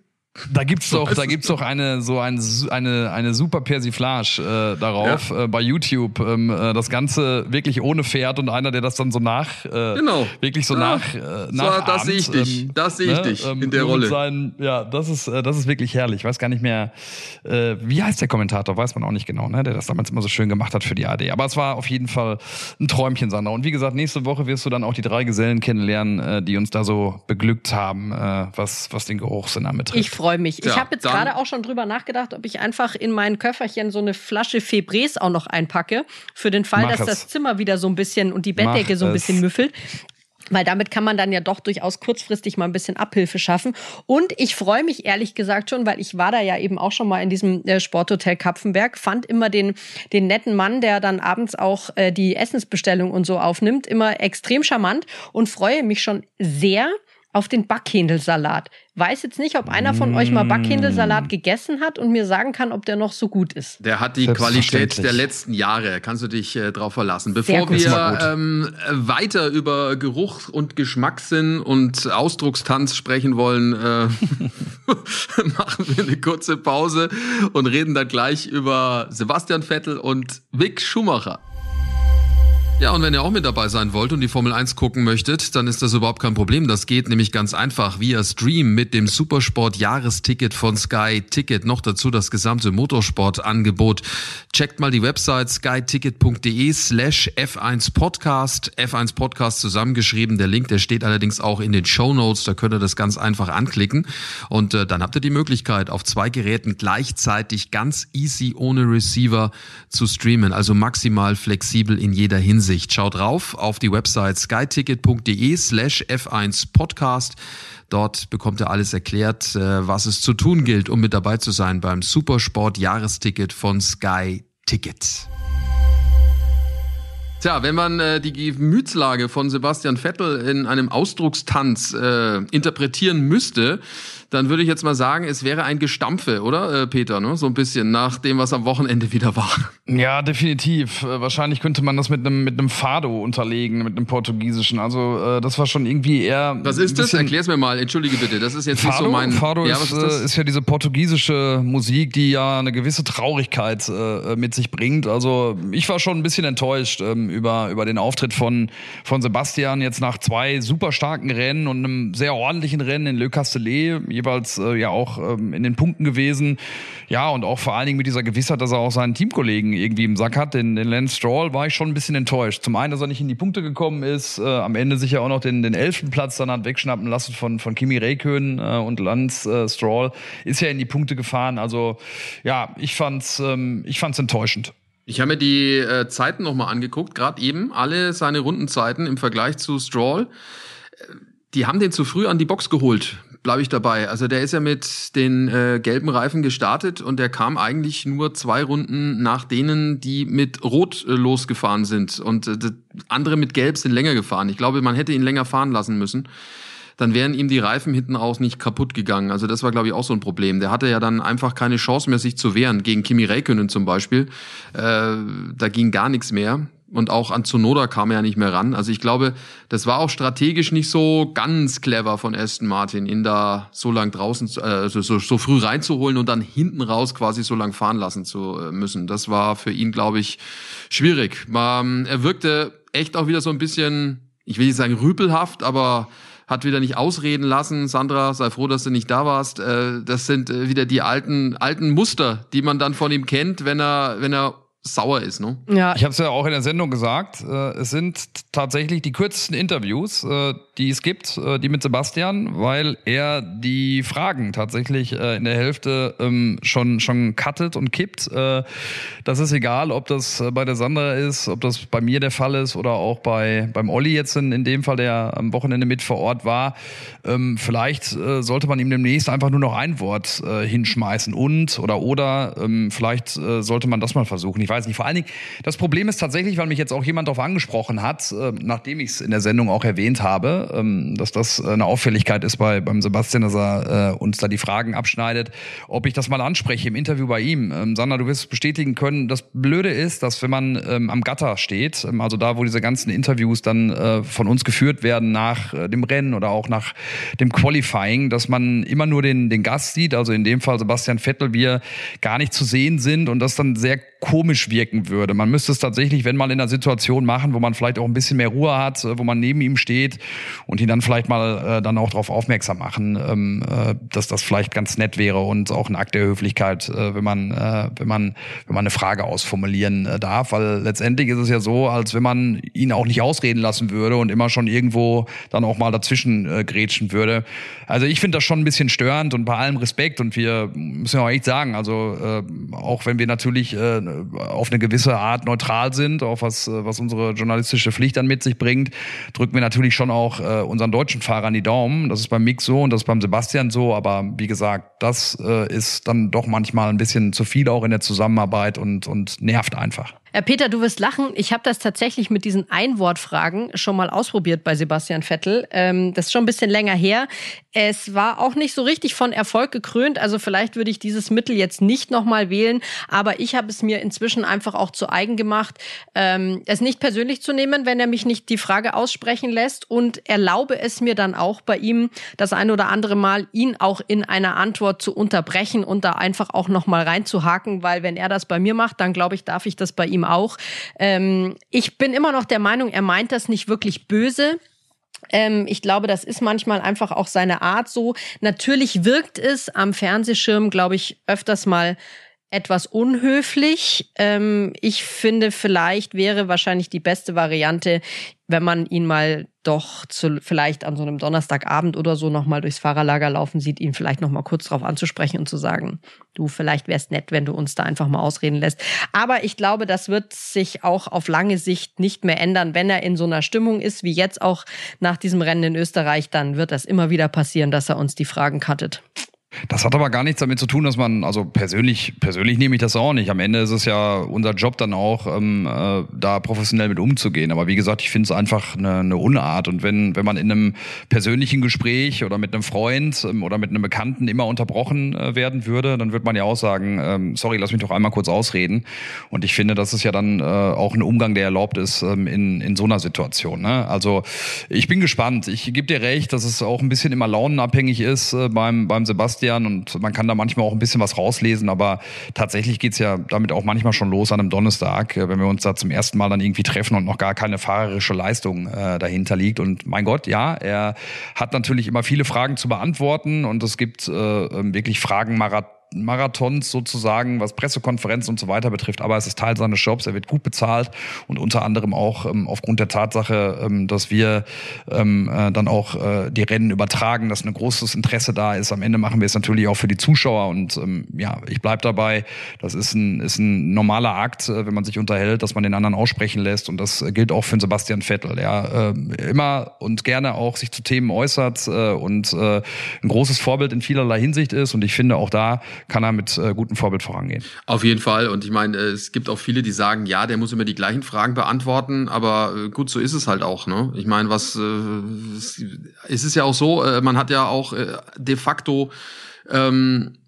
Da gibt's doch, da gibt's doch eine so eine eine eine super Persiflage äh, darauf ja. äh, bei YouTube. Ähm, äh, das Ganze wirklich ohne Pferd und einer, der das dann so nach äh, genau. wirklich so ja. nach äh, nach. So, das sehe ich dich. Ähm, das sehe ich ne? dich ähm, in der Rolle. Seinen, ja, das ist äh, das ist wirklich herrlich. Ich weiß gar nicht mehr, äh, wie heißt der Kommentator? Weiß man auch nicht genau, ne? Der das damals immer so schön gemacht hat für die AD. Aber es war auf jeden Fall ein Träumchen, Sander. Und wie gesagt, nächste Woche wirst du dann auch die drei Gesellen kennenlernen, äh, die uns da so beglückt haben, äh, was was den Geruchssinn anbetrifft. Ich freue mich. Ja, ich habe jetzt gerade auch schon drüber nachgedacht, ob ich einfach in mein Köfferchen so eine Flasche Febres auch noch einpacke, für den Fall, dass es. das Zimmer wieder so ein bisschen und die Bettdecke Mach so ein bisschen es. müffelt. Weil damit kann man dann ja doch durchaus kurzfristig mal ein bisschen Abhilfe schaffen. Und ich freue mich ehrlich gesagt schon, weil ich war da ja eben auch schon mal in diesem äh, Sporthotel Kapfenberg, fand immer den, den netten Mann, der dann abends auch äh, die Essensbestellung und so aufnimmt, immer extrem charmant und freue mich schon sehr auf den Backhändelsalat. Weiß jetzt nicht, ob einer von euch mal Backhändelsalat mm. gegessen hat und mir sagen kann, ob der noch so gut ist. Der hat die Qualität der letzten Jahre, kannst du dich äh, drauf verlassen. Bevor wir ähm, weiter über Geruch und Geschmackssinn und Ausdruckstanz sprechen wollen, äh, machen wir eine kurze Pause und reden dann gleich über Sebastian Vettel und Vic Schumacher. Ja, und wenn ihr auch mit dabei sein wollt und die Formel 1 gucken möchtet, dann ist das überhaupt kein Problem. Das geht nämlich ganz einfach via Stream mit dem Supersport Jahresticket von Sky Ticket. Noch dazu das gesamte Motorsportangebot. Checkt mal die Website skyticket.de slash F1 Podcast. F1 Podcast zusammengeschrieben. Der Link, der steht allerdings auch in den Show Notes. Da könnt ihr das ganz einfach anklicken. Und äh, dann habt ihr die Möglichkeit, auf zwei Geräten gleichzeitig ganz easy ohne Receiver zu streamen. Also maximal flexibel in jeder Hinsicht. Ansicht. Schaut drauf auf die Website skyticket.de slash F1 Podcast. Dort bekommt ihr alles erklärt, äh, was es zu tun gilt, um mit dabei zu sein beim Supersport Jahresticket von Sky Ticket. Tja, wenn man äh, die Gemütslage von Sebastian Vettel in einem Ausdruckstanz äh, interpretieren müsste, dann würde ich jetzt mal sagen, es wäre ein Gestampfe, oder, äh, Peter, ne? So ein bisschen nach dem, was am Wochenende wieder war. Ja, definitiv. Äh, wahrscheinlich könnte man das mit einem mit einem Fado unterlegen, mit einem portugiesischen. Also äh, das war schon irgendwie eher. Was ist das? Erklär's mir mal. Entschuldige bitte. Das ist jetzt Fado? nicht so mein. Fado ja, ist, ist, ist, ja diese portugiesische Musik, die ja eine gewisse Traurigkeit äh, mit sich bringt. Also ich war schon ein bisschen enttäuscht ähm, über über den Auftritt von von Sebastian jetzt nach zwei super starken Rennen und einem sehr ordentlichen Rennen in Le Castellet jeweils äh, ja auch ähm, in den Punkten gewesen. Ja, und auch vor allen Dingen mit dieser Gewissheit, dass er auch seinen Teamkollegen irgendwie im Sack hat, den, den Lance Stroll, war ich schon ein bisschen enttäuscht. Zum einen, dass er nicht in die Punkte gekommen ist, äh, am Ende sich ja auch noch den, den elften Platz dann hat wegschnappen lassen von, von Kimi Räikkönen äh, und Lance äh, Stroll, ist ja in die Punkte gefahren. Also ja, ich fand's, ähm, ich fand's enttäuschend. Ich habe mir die äh, Zeiten nochmal angeguckt, gerade eben, alle seine Rundenzeiten im Vergleich zu Stroll. Die haben den zu früh an die Box geholt bleibe ich dabei. Also der ist ja mit den äh, gelben Reifen gestartet und der kam eigentlich nur zwei Runden nach denen, die mit Rot äh, losgefahren sind. Und äh, andere mit Gelb sind länger gefahren. Ich glaube, man hätte ihn länger fahren lassen müssen. Dann wären ihm die Reifen hinten aus nicht kaputt gegangen. Also das war, glaube ich, auch so ein Problem. Der hatte ja dann einfach keine Chance mehr, sich zu wehren. Gegen Kimi Räikkönen zum Beispiel. Äh, da ging gar nichts mehr und auch an Zunoda kam er ja nicht mehr ran. Also ich glaube, das war auch strategisch nicht so ganz clever von Aston Martin, ihn da so lang draußen, äh, so, so, so früh reinzuholen und dann hinten raus quasi so lang fahren lassen zu äh, müssen. Das war für ihn, glaube ich, schwierig. Ähm, er wirkte echt auch wieder so ein bisschen, ich will nicht sagen rüpelhaft, aber hat wieder nicht ausreden lassen. Sandra, sei froh, dass du nicht da warst. Äh, das sind äh, wieder die alten alten Muster, die man dann von ihm kennt, wenn er wenn er sauer ist. Ne? Ja. Ich habe es ja auch in der Sendung gesagt. Äh, es sind tatsächlich die kürzesten Interviews, äh, die es gibt, äh, die mit Sebastian, weil er die Fragen tatsächlich äh, in der Hälfte ähm, schon schon cuttet und kippt. Äh, das ist egal, ob das bei der Sandra ist, ob das bei mir der Fall ist oder auch bei beim Olli jetzt in, in dem Fall, der am Wochenende mit vor Ort war. Ähm, vielleicht äh, sollte man ihm demnächst einfach nur noch ein Wort äh, hinschmeißen und oder oder ähm, vielleicht äh, sollte man das mal versuchen. Ich weiß nicht. Vor allen Dingen, das Problem ist tatsächlich, weil mich jetzt auch jemand darauf angesprochen hat, äh, nachdem ich es in der Sendung auch erwähnt habe, ähm, dass das eine Auffälligkeit ist bei beim Sebastian, dass er äh, uns da die Fragen abschneidet, ob ich das mal anspreche im Interview bei ihm. Ähm, Sandra, du wirst bestätigen können, das Blöde ist, dass wenn man ähm, am Gatter steht, ähm, also da, wo diese ganzen Interviews dann äh, von uns geführt werden nach äh, dem Rennen oder auch nach dem Qualifying, dass man immer nur den, den Gast sieht, also in dem Fall Sebastian Vettel, wir gar nicht zu sehen sind und das dann sehr komisch wirken würde. Man müsste es tatsächlich, wenn mal in einer Situation machen, wo man vielleicht auch ein bisschen mehr Ruhe hat, äh, wo man neben ihm steht und ihn dann vielleicht mal äh, dann auch darauf aufmerksam machen, ähm, äh, dass das vielleicht ganz nett wäre und auch ein Akt der Höflichkeit, äh, wenn man äh, wenn man wenn man eine Frage ausformulieren äh, darf, weil letztendlich ist es ja so, als wenn man ihn auch nicht ausreden lassen würde und immer schon irgendwo dann auch mal dazwischen äh, grätschen würde. Also ich finde das schon ein bisschen störend und bei allem Respekt und wir müssen auch echt sagen, also äh, auch wenn wir natürlich äh, auf eine gewisse Art neutral sind, auch was, äh, was unsere journalistische Pflicht dann mit sich bringt, drücken wir natürlich schon auch äh, unseren deutschen Fahrern die Daumen. Das ist beim Mick so und das ist beim Sebastian so, aber wie gesagt, das äh, ist dann doch manchmal ein bisschen zu viel auch in der Zusammenarbeit und, und nervt einfach. Herr Peter, du wirst lachen. Ich habe das tatsächlich mit diesen Einwortfragen schon mal ausprobiert bei Sebastian Vettel. Ähm, das ist schon ein bisschen länger her. Es war auch nicht so richtig von Erfolg gekrönt. Also vielleicht würde ich dieses Mittel jetzt nicht nochmal wählen. Aber ich habe es mir inzwischen einfach auch zu eigen gemacht, ähm, es nicht persönlich zu nehmen, wenn er mich nicht die Frage aussprechen lässt. Und erlaube es mir dann auch bei ihm das ein oder andere Mal, ihn auch in einer Antwort zu unterbrechen und da einfach auch nochmal reinzuhaken. Weil wenn er das bei mir macht, dann glaube ich, darf ich das bei ihm ihm auch. Ähm, ich bin immer noch der Meinung, er meint das nicht wirklich böse. Ähm, ich glaube, das ist manchmal einfach auch seine Art so. Natürlich wirkt es am Fernsehschirm, glaube ich, öfters mal etwas unhöflich. Ähm, ich finde, vielleicht wäre wahrscheinlich die beste Variante, wenn man ihn mal doch zu, vielleicht an so einem Donnerstagabend oder so nochmal durchs Fahrerlager laufen sieht, ihn vielleicht nochmal kurz drauf anzusprechen und zu sagen, du, vielleicht wär's nett, wenn du uns da einfach mal ausreden lässt. Aber ich glaube, das wird sich auch auf lange Sicht nicht mehr ändern. Wenn er in so einer Stimmung ist, wie jetzt auch nach diesem Rennen in Österreich, dann wird das immer wieder passieren, dass er uns die Fragen cuttet. Das hat aber gar nichts damit zu tun, dass man, also persönlich, persönlich nehme ich das auch nicht. Am Ende ist es ja unser Job dann auch, ähm, äh, da professionell mit umzugehen. Aber wie gesagt, ich finde es einfach eine, eine Unart. Und wenn, wenn man in einem persönlichen Gespräch oder mit einem Freund ähm, oder mit einem Bekannten immer unterbrochen äh, werden würde, dann würde man ja auch sagen, ähm, sorry, lass mich doch einmal kurz ausreden. Und ich finde, das ist ja dann äh, auch ein Umgang, der erlaubt ist ähm, in, in so einer Situation. Ne? Also ich bin gespannt. Ich gebe dir recht, dass es auch ein bisschen immer launenabhängig ist äh, beim, beim Sebastian Sebastian und man kann da manchmal auch ein bisschen was rauslesen, aber tatsächlich geht's ja damit auch manchmal schon los an einem Donnerstag, äh, wenn wir uns da zum ersten Mal dann irgendwie treffen und noch gar keine fahrerische Leistung äh, dahinter liegt. Und mein Gott, ja, er hat natürlich immer viele Fragen zu beantworten und es gibt äh, ähm, wirklich Fragen Marathon Marathons sozusagen, was Pressekonferenzen und so weiter betrifft. Aber es ist Teil seines Jobs, er wird gut bezahlt und unter anderem auch ähm, aufgrund der Tatsache, ähm, dass wir ähm, äh, dann auch äh, die Rennen übertragen, dass ein großes Interesse da ist. Am Ende machen wir es natürlich auch für die Zuschauer und ähm, ja, ich bleib dabei. Das ist ein, ist ein normaler Akt, äh, wenn man sich unterhält, dass man den anderen aussprechen lässt und das gilt auch für Sebastian Vettel, der äh, immer und gerne auch sich zu Themen äußert äh, und äh, ein großes Vorbild in vielerlei Hinsicht ist und ich finde auch da kann er mit äh, gutem Vorbild vorangehen. Auf jeden Fall. Und ich meine, äh, es gibt auch viele, die sagen, ja, der muss immer die gleichen Fragen beantworten, aber äh, gut, so ist es halt auch. Ne? Ich meine, was äh, es ist ja auch so, äh, man hat ja auch äh, de facto ähm,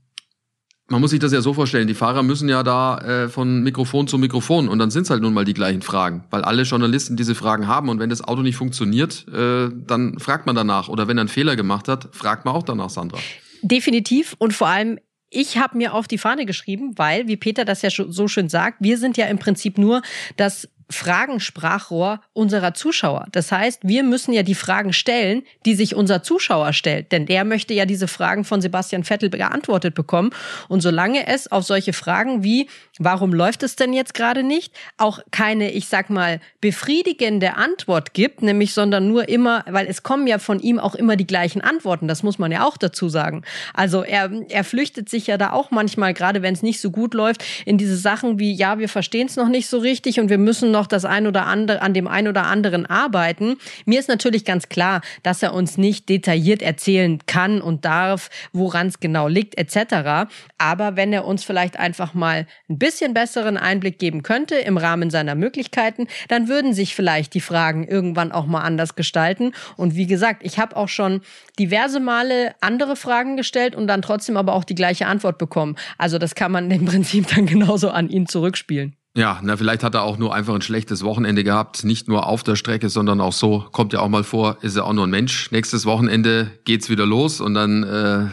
man muss sich das ja so vorstellen, die Fahrer müssen ja da äh, von Mikrofon zu Mikrofon und dann sind es halt nun mal die gleichen Fragen, weil alle Journalisten diese Fragen haben und wenn das Auto nicht funktioniert, äh, dann fragt man danach oder wenn er einen Fehler gemacht hat, fragt man auch danach, Sandra. Definitiv und vor allem ich habe mir auf die Fahne geschrieben, weil, wie Peter das ja so schön sagt, wir sind ja im Prinzip nur das Fragensprachrohr unserer Zuschauer. Das heißt, wir müssen ja die Fragen stellen, die sich unser Zuschauer stellt. Denn der möchte ja diese Fragen von Sebastian Vettel beantwortet bekommen. Und solange es auf solche Fragen wie, warum läuft es denn jetzt gerade nicht, auch keine, ich sag mal, befriedigende Antwort gibt, nämlich sondern nur immer, weil es kommen ja von ihm auch immer die gleichen Antworten. Das muss man ja auch dazu sagen. Also er, er flüchtet sich ja da auch manchmal, gerade wenn es nicht so gut läuft, in diese Sachen wie, ja, wir verstehen es noch nicht so richtig und wir müssen noch noch das ein oder andere, an dem ein oder anderen arbeiten. Mir ist natürlich ganz klar, dass er uns nicht detailliert erzählen kann und darf, woran es genau liegt, etc. Aber wenn er uns vielleicht einfach mal ein bisschen besseren Einblick geben könnte im Rahmen seiner Möglichkeiten, dann würden sich vielleicht die Fragen irgendwann auch mal anders gestalten. Und wie gesagt, ich habe auch schon diverse Male andere Fragen gestellt und dann trotzdem aber auch die gleiche Antwort bekommen. Also das kann man im Prinzip dann genauso an ihn zurückspielen. Ja, na, vielleicht hat er auch nur einfach ein schlechtes Wochenende gehabt. Nicht nur auf der Strecke, sondern auch so. Kommt ja auch mal vor, ist er auch nur ein Mensch. Nächstes Wochenende geht's wieder los und dann äh,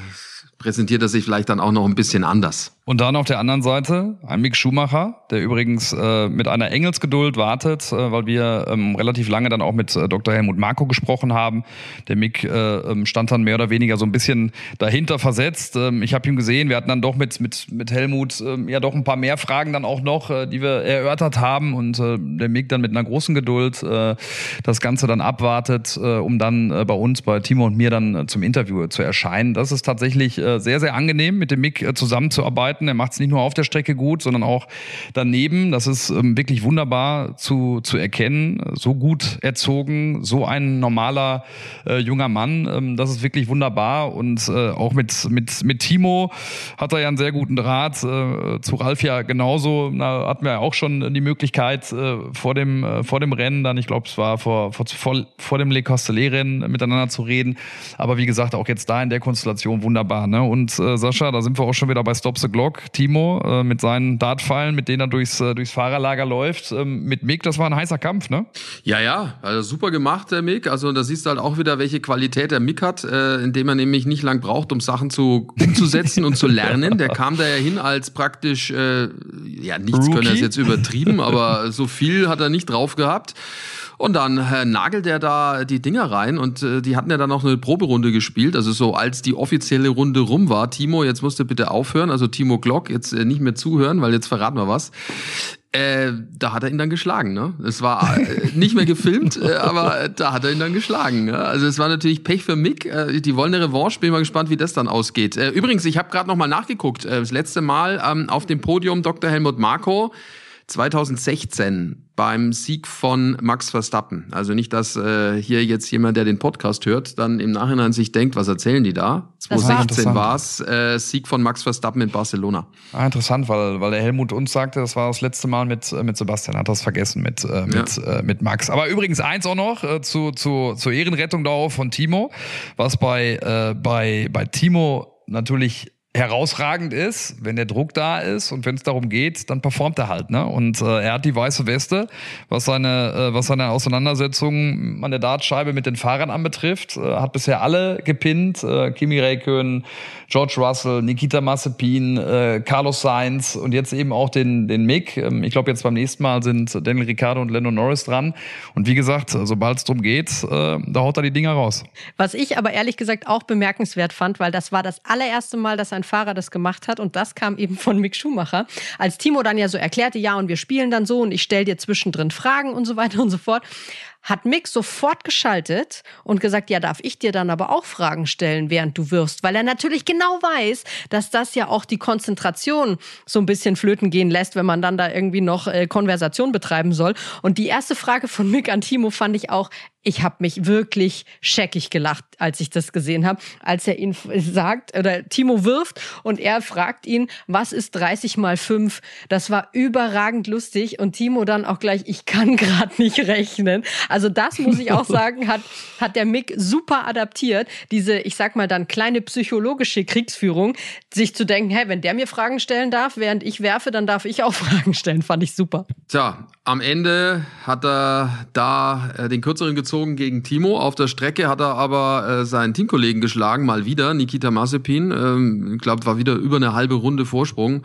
präsentiert er sich vielleicht dann auch noch ein bisschen anders. Und dann auf der anderen Seite ein Mick Schumacher, der übrigens äh, mit einer Engelsgeduld wartet, äh, weil wir ähm, relativ lange dann auch mit äh, Dr. Helmut Marko gesprochen haben. Der Mick äh, ähm, stand dann mehr oder weniger so ein bisschen dahinter versetzt. Ähm, ich habe ihn gesehen, wir hatten dann doch mit, mit, mit Helmut ähm, ja doch ein paar mehr Fragen dann auch noch, äh, die wir erörtert haben und äh, der Mick dann mit einer großen Geduld das Ganze dann abwartet, um dann bei uns, bei Timo und mir dann zum Interview zu erscheinen. Das ist tatsächlich sehr, sehr angenehm, mit dem Mick zusammenzuarbeiten Möglichkeiten. Er macht es nicht nur auf der Strecke gut, sondern auch daneben. Das ist ähm, wirklich wunderbar zu, zu erkennen. So gut erzogen, so ein normaler äh, junger Mann. Ähm, das ist wirklich wunderbar. Und äh, auch mit, mit, mit Timo hat er ja einen sehr guten Draht. Äh, zu Ralf ja genauso. Da hatten wir ja auch schon die Möglichkeit äh, vor, dem, äh, vor dem Rennen, dann, ich glaube, es war vor, vor, vor, vor dem Le Castellet-Rennen miteinander zu reden. Aber wie gesagt, auch jetzt da in der Konstellation wunderbar. Ne? Und äh, Sascha, da sind wir auch schon wieder bei Stop the Glock Glock, Timo, äh, mit seinen Dartpfeilen, mit denen er durchs, äh, durchs Fahrerlager läuft. Ähm, mit Mick, das war ein heißer Kampf, ne? Ja, ja, also super gemacht, der Mick. Also da siehst du halt auch wieder, welche Qualität der Mick hat, äh, indem er nämlich nicht lang braucht, um Sachen zu umzusetzen und zu lernen. Der kam da ja hin als praktisch, äh, ja, nichts können er jetzt übertrieben, aber so viel hat er nicht drauf gehabt. Und dann äh, nagelt er da die Dinger rein und äh, die hatten ja dann noch eine Proberunde gespielt. Also so als die offizielle Runde rum war, Timo, jetzt musst du bitte aufhören, also Timo Glock, jetzt äh, nicht mehr zuhören, weil jetzt verraten wir was. Äh, da hat er ihn dann geschlagen, ne? Es war äh, nicht mehr gefilmt, äh, aber da hat er ihn dann geschlagen. Ne? Also es war natürlich Pech für Mick. Äh, die wollen eine Revanche, bin mal gespannt, wie das dann ausgeht. Äh, übrigens, ich habe gerade noch mal nachgeguckt. Äh, das letzte Mal ähm, auf dem Podium Dr. Helmut Marko 2016 beim Sieg von Max Verstappen. Also nicht, dass äh, hier jetzt jemand, der den Podcast hört, dann im Nachhinein sich denkt, was erzählen die da? 2016 war es äh, Sieg von Max Verstappen in Barcelona. Ah, interessant, weil, weil der Helmut uns sagte, das war das letzte Mal mit, äh, mit Sebastian, hat das vergessen mit, äh, mit, ja. äh, mit Max. Aber übrigens eins auch noch äh, zu, zu, zur Ehrenrettung darauf von Timo, was bei, äh, bei, bei Timo natürlich herausragend ist, wenn der Druck da ist und wenn es darum geht, dann performt er halt. Ne? Und äh, er hat die weiße Weste, was seine, äh, was seine Auseinandersetzung an der Dartscheibe mit den Fahrern anbetrifft. Äh, hat bisher alle gepinnt. Äh, Kimi Räikkönen, George Russell, Nikita Mazepin, äh, Carlos Sainz und jetzt eben auch den, den Mick. Ähm, ich glaube, jetzt beim nächsten Mal sind Daniel Ricciardo und Lando Norris dran. Und wie gesagt, sobald es darum geht, äh, da haut er die Dinger raus. Was ich aber ehrlich gesagt auch bemerkenswert fand, weil das war das allererste Mal, dass ein Fahrer das gemacht hat und das kam eben von Mick Schumacher. Als Timo dann ja so erklärte, ja, und wir spielen dann so und ich stelle dir zwischendrin Fragen und so weiter und so fort, hat Mick sofort geschaltet und gesagt, ja, darf ich dir dann aber auch Fragen stellen, während du wirfst, weil er natürlich genau weiß, dass das ja auch die Konzentration so ein bisschen flöten gehen lässt, wenn man dann da irgendwie noch äh, Konversation betreiben soll. Und die erste Frage von Mick an Timo fand ich auch, ich habe mich wirklich scheckig gelacht, als ich das gesehen habe, als er ihn sagt, oder Timo wirft und er fragt ihn, was ist 30 mal 5? Das war überragend lustig und Timo dann auch gleich, ich kann gerade nicht rechnen. Also das muss ich auch sagen, hat, hat der Mick super adaptiert, diese, ich sag mal dann kleine psychologische Kriegsführung, sich zu denken, hey, wenn der mir Fragen stellen darf, während ich werfe, dann darf ich auch Fragen stellen, fand ich super. Tja, am Ende hat er da äh, den kürzeren gezogen gegen Timo. Auf der Strecke hat er aber äh, seinen Teamkollegen geschlagen, mal wieder, Nikita Mazepin. Ähm, ich glaube, war wieder über eine halbe Runde Vorsprung.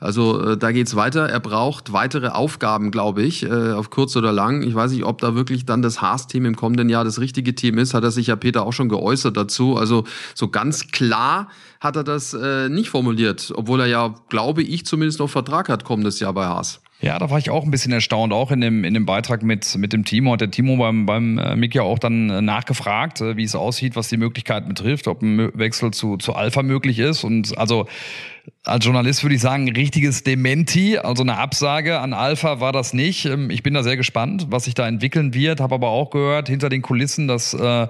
Also äh, da geht's weiter. Er braucht weitere Aufgaben, glaube ich, äh, auf kurz oder lang. Ich weiß nicht, ob da wirklich dann das Haas-Team im kommenden Jahr das richtige Team ist. Hat er sich ja Peter auch schon geäußert dazu. Also so ganz klar hat er das äh, nicht formuliert, obwohl er ja, glaube ich, zumindest noch Vertrag hat kommendes Jahr bei Haas. Ja, da war ich auch ein bisschen erstaunt, auch in dem, in dem Beitrag mit, mit dem Timo. Hat der Timo beim, beim äh, Mick ja auch dann äh, nachgefragt, äh, wie es aussieht, was die Möglichkeiten betrifft, ob ein Wechsel zu, zu Alpha möglich ist. Und also als Journalist würde ich sagen, ein richtiges Dementi, also eine Absage an Alpha war das nicht. Ähm, ich bin da sehr gespannt, was sich da entwickeln wird, habe aber auch gehört hinter den Kulissen, dass äh,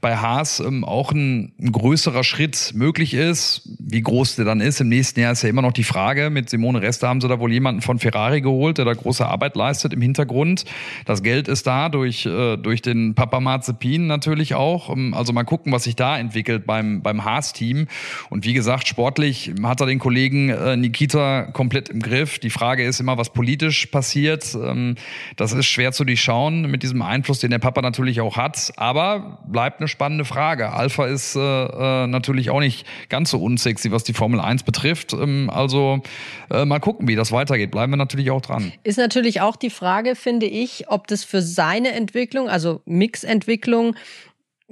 bei Haas ähm, auch ein, ein, größerer Schritt möglich ist. Wie groß der dann ist, im nächsten Jahr ist ja immer noch die Frage. Mit Simone Reste haben sie da wohl jemanden von Ferrari geholt, der da große Arbeit leistet im Hintergrund. Das Geld ist da durch, äh, durch den Papa Mazepin natürlich auch. Ähm, also mal gucken, was sich da entwickelt beim, beim Haas-Team. Und wie gesagt, sportlich hat er den Kollegen äh, Nikita komplett im Griff. Die Frage ist immer, was politisch passiert. Ähm, das ist schwer zu durchschauen mit diesem Einfluss, den der Papa natürlich auch hat. Aber bleibt eine spannende Frage. Alpha ist äh, äh, natürlich auch nicht ganz so unsexy, was die Formel 1 betrifft. Ähm, also äh, mal gucken, wie das weitergeht. Bleiben wir natürlich auch dran. Ist natürlich auch die Frage, finde ich, ob das für seine Entwicklung, also Mixentwicklung,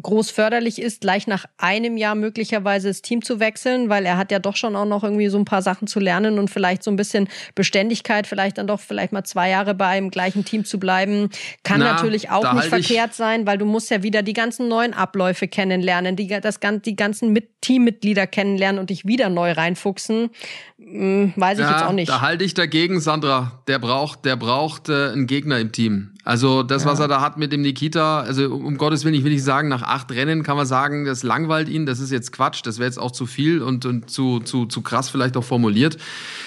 groß förderlich ist, gleich nach einem Jahr möglicherweise das Team zu wechseln, weil er hat ja doch schon auch noch irgendwie so ein paar Sachen zu lernen und vielleicht so ein bisschen Beständigkeit, vielleicht dann doch vielleicht mal zwei Jahre bei einem gleichen Team zu bleiben, kann Na, natürlich auch nicht halt verkehrt sein, weil du musst ja wieder die ganzen neuen Abläufe kennenlernen, die, das, die ganzen Teammitglieder kennenlernen und dich wieder neu reinfuchsen. Hm, weiß ich ja, jetzt auch nicht. Da halte ich dagegen, Sandra. Der braucht, der braucht äh, einen Gegner im Team. Also das, ja. was er da hat mit dem Nikita, also um Gottes Willen, ich will nicht sagen, nach acht Rennen kann man sagen, das langweilt ihn, das ist jetzt Quatsch, das wäre jetzt auch zu viel und, und zu, zu, zu krass vielleicht auch formuliert.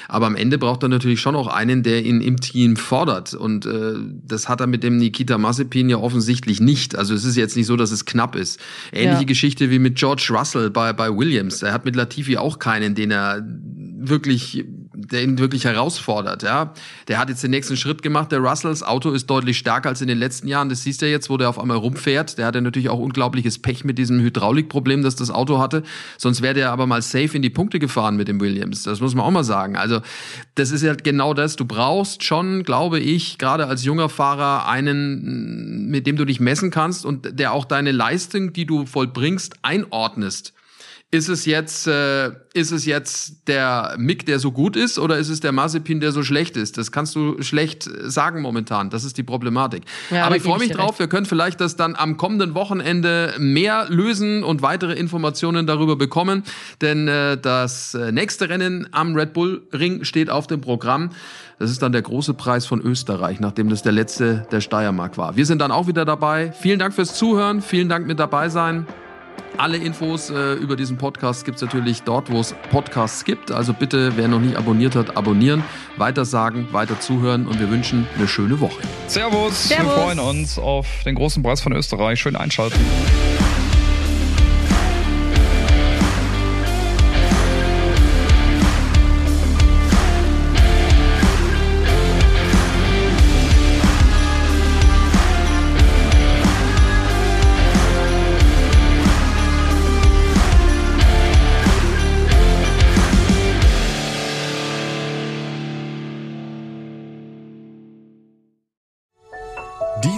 Aber am Ende braucht er natürlich schon auch einen, der ihn im Team fordert. Und äh, das hat er mit dem Nikita Mazepin ja offensichtlich nicht. Also es ist jetzt nicht so, dass es knapp ist. Ähnliche ja. Geschichte wie mit George Russell bei, bei Williams. Er hat mit Latifi auch keinen, den er wirklich, der ihn wirklich herausfordert. Ja, der hat jetzt den nächsten Schritt gemacht. Der Russells Auto ist deutlich stärker als in den letzten Jahren. Das siehst du jetzt, wo der auf einmal rumfährt. Der hatte natürlich auch unglaubliches Pech mit diesem Hydraulikproblem, das das Auto hatte. Sonst wäre der aber mal safe in die Punkte gefahren mit dem Williams. Das muss man auch mal sagen. Also das ist ja genau das. Du brauchst schon, glaube ich, gerade als junger Fahrer einen, mit dem du dich messen kannst und der auch deine Leistung, die du vollbringst, einordnest ist es jetzt, äh, ist es jetzt der Mick, der so gut ist, oder ist es der Mazepin, der so schlecht ist? Das kannst du schlecht sagen momentan. Das ist die Problematik. Ja, Aber ich freue mich drauf. Recht. Wir können vielleicht das dann am kommenden Wochenende mehr lösen und weitere Informationen darüber bekommen, denn äh, das äh, nächste Rennen am Red Bull Ring steht auf dem Programm. Das ist dann der große Preis von Österreich, nachdem das der letzte der Steiermark war. Wir sind dann auch wieder dabei. Vielen Dank fürs Zuhören. Vielen Dank mit dabei sein. Alle Infos äh, über diesen Podcast gibt es natürlich dort, wo es Podcasts gibt. Also bitte, wer noch nicht abonniert hat, abonnieren, weiter sagen, weiter zuhören und wir wünschen eine schöne Woche. Servus, Servus. wir freuen uns auf den großen Preis von Österreich. Schön einschalten.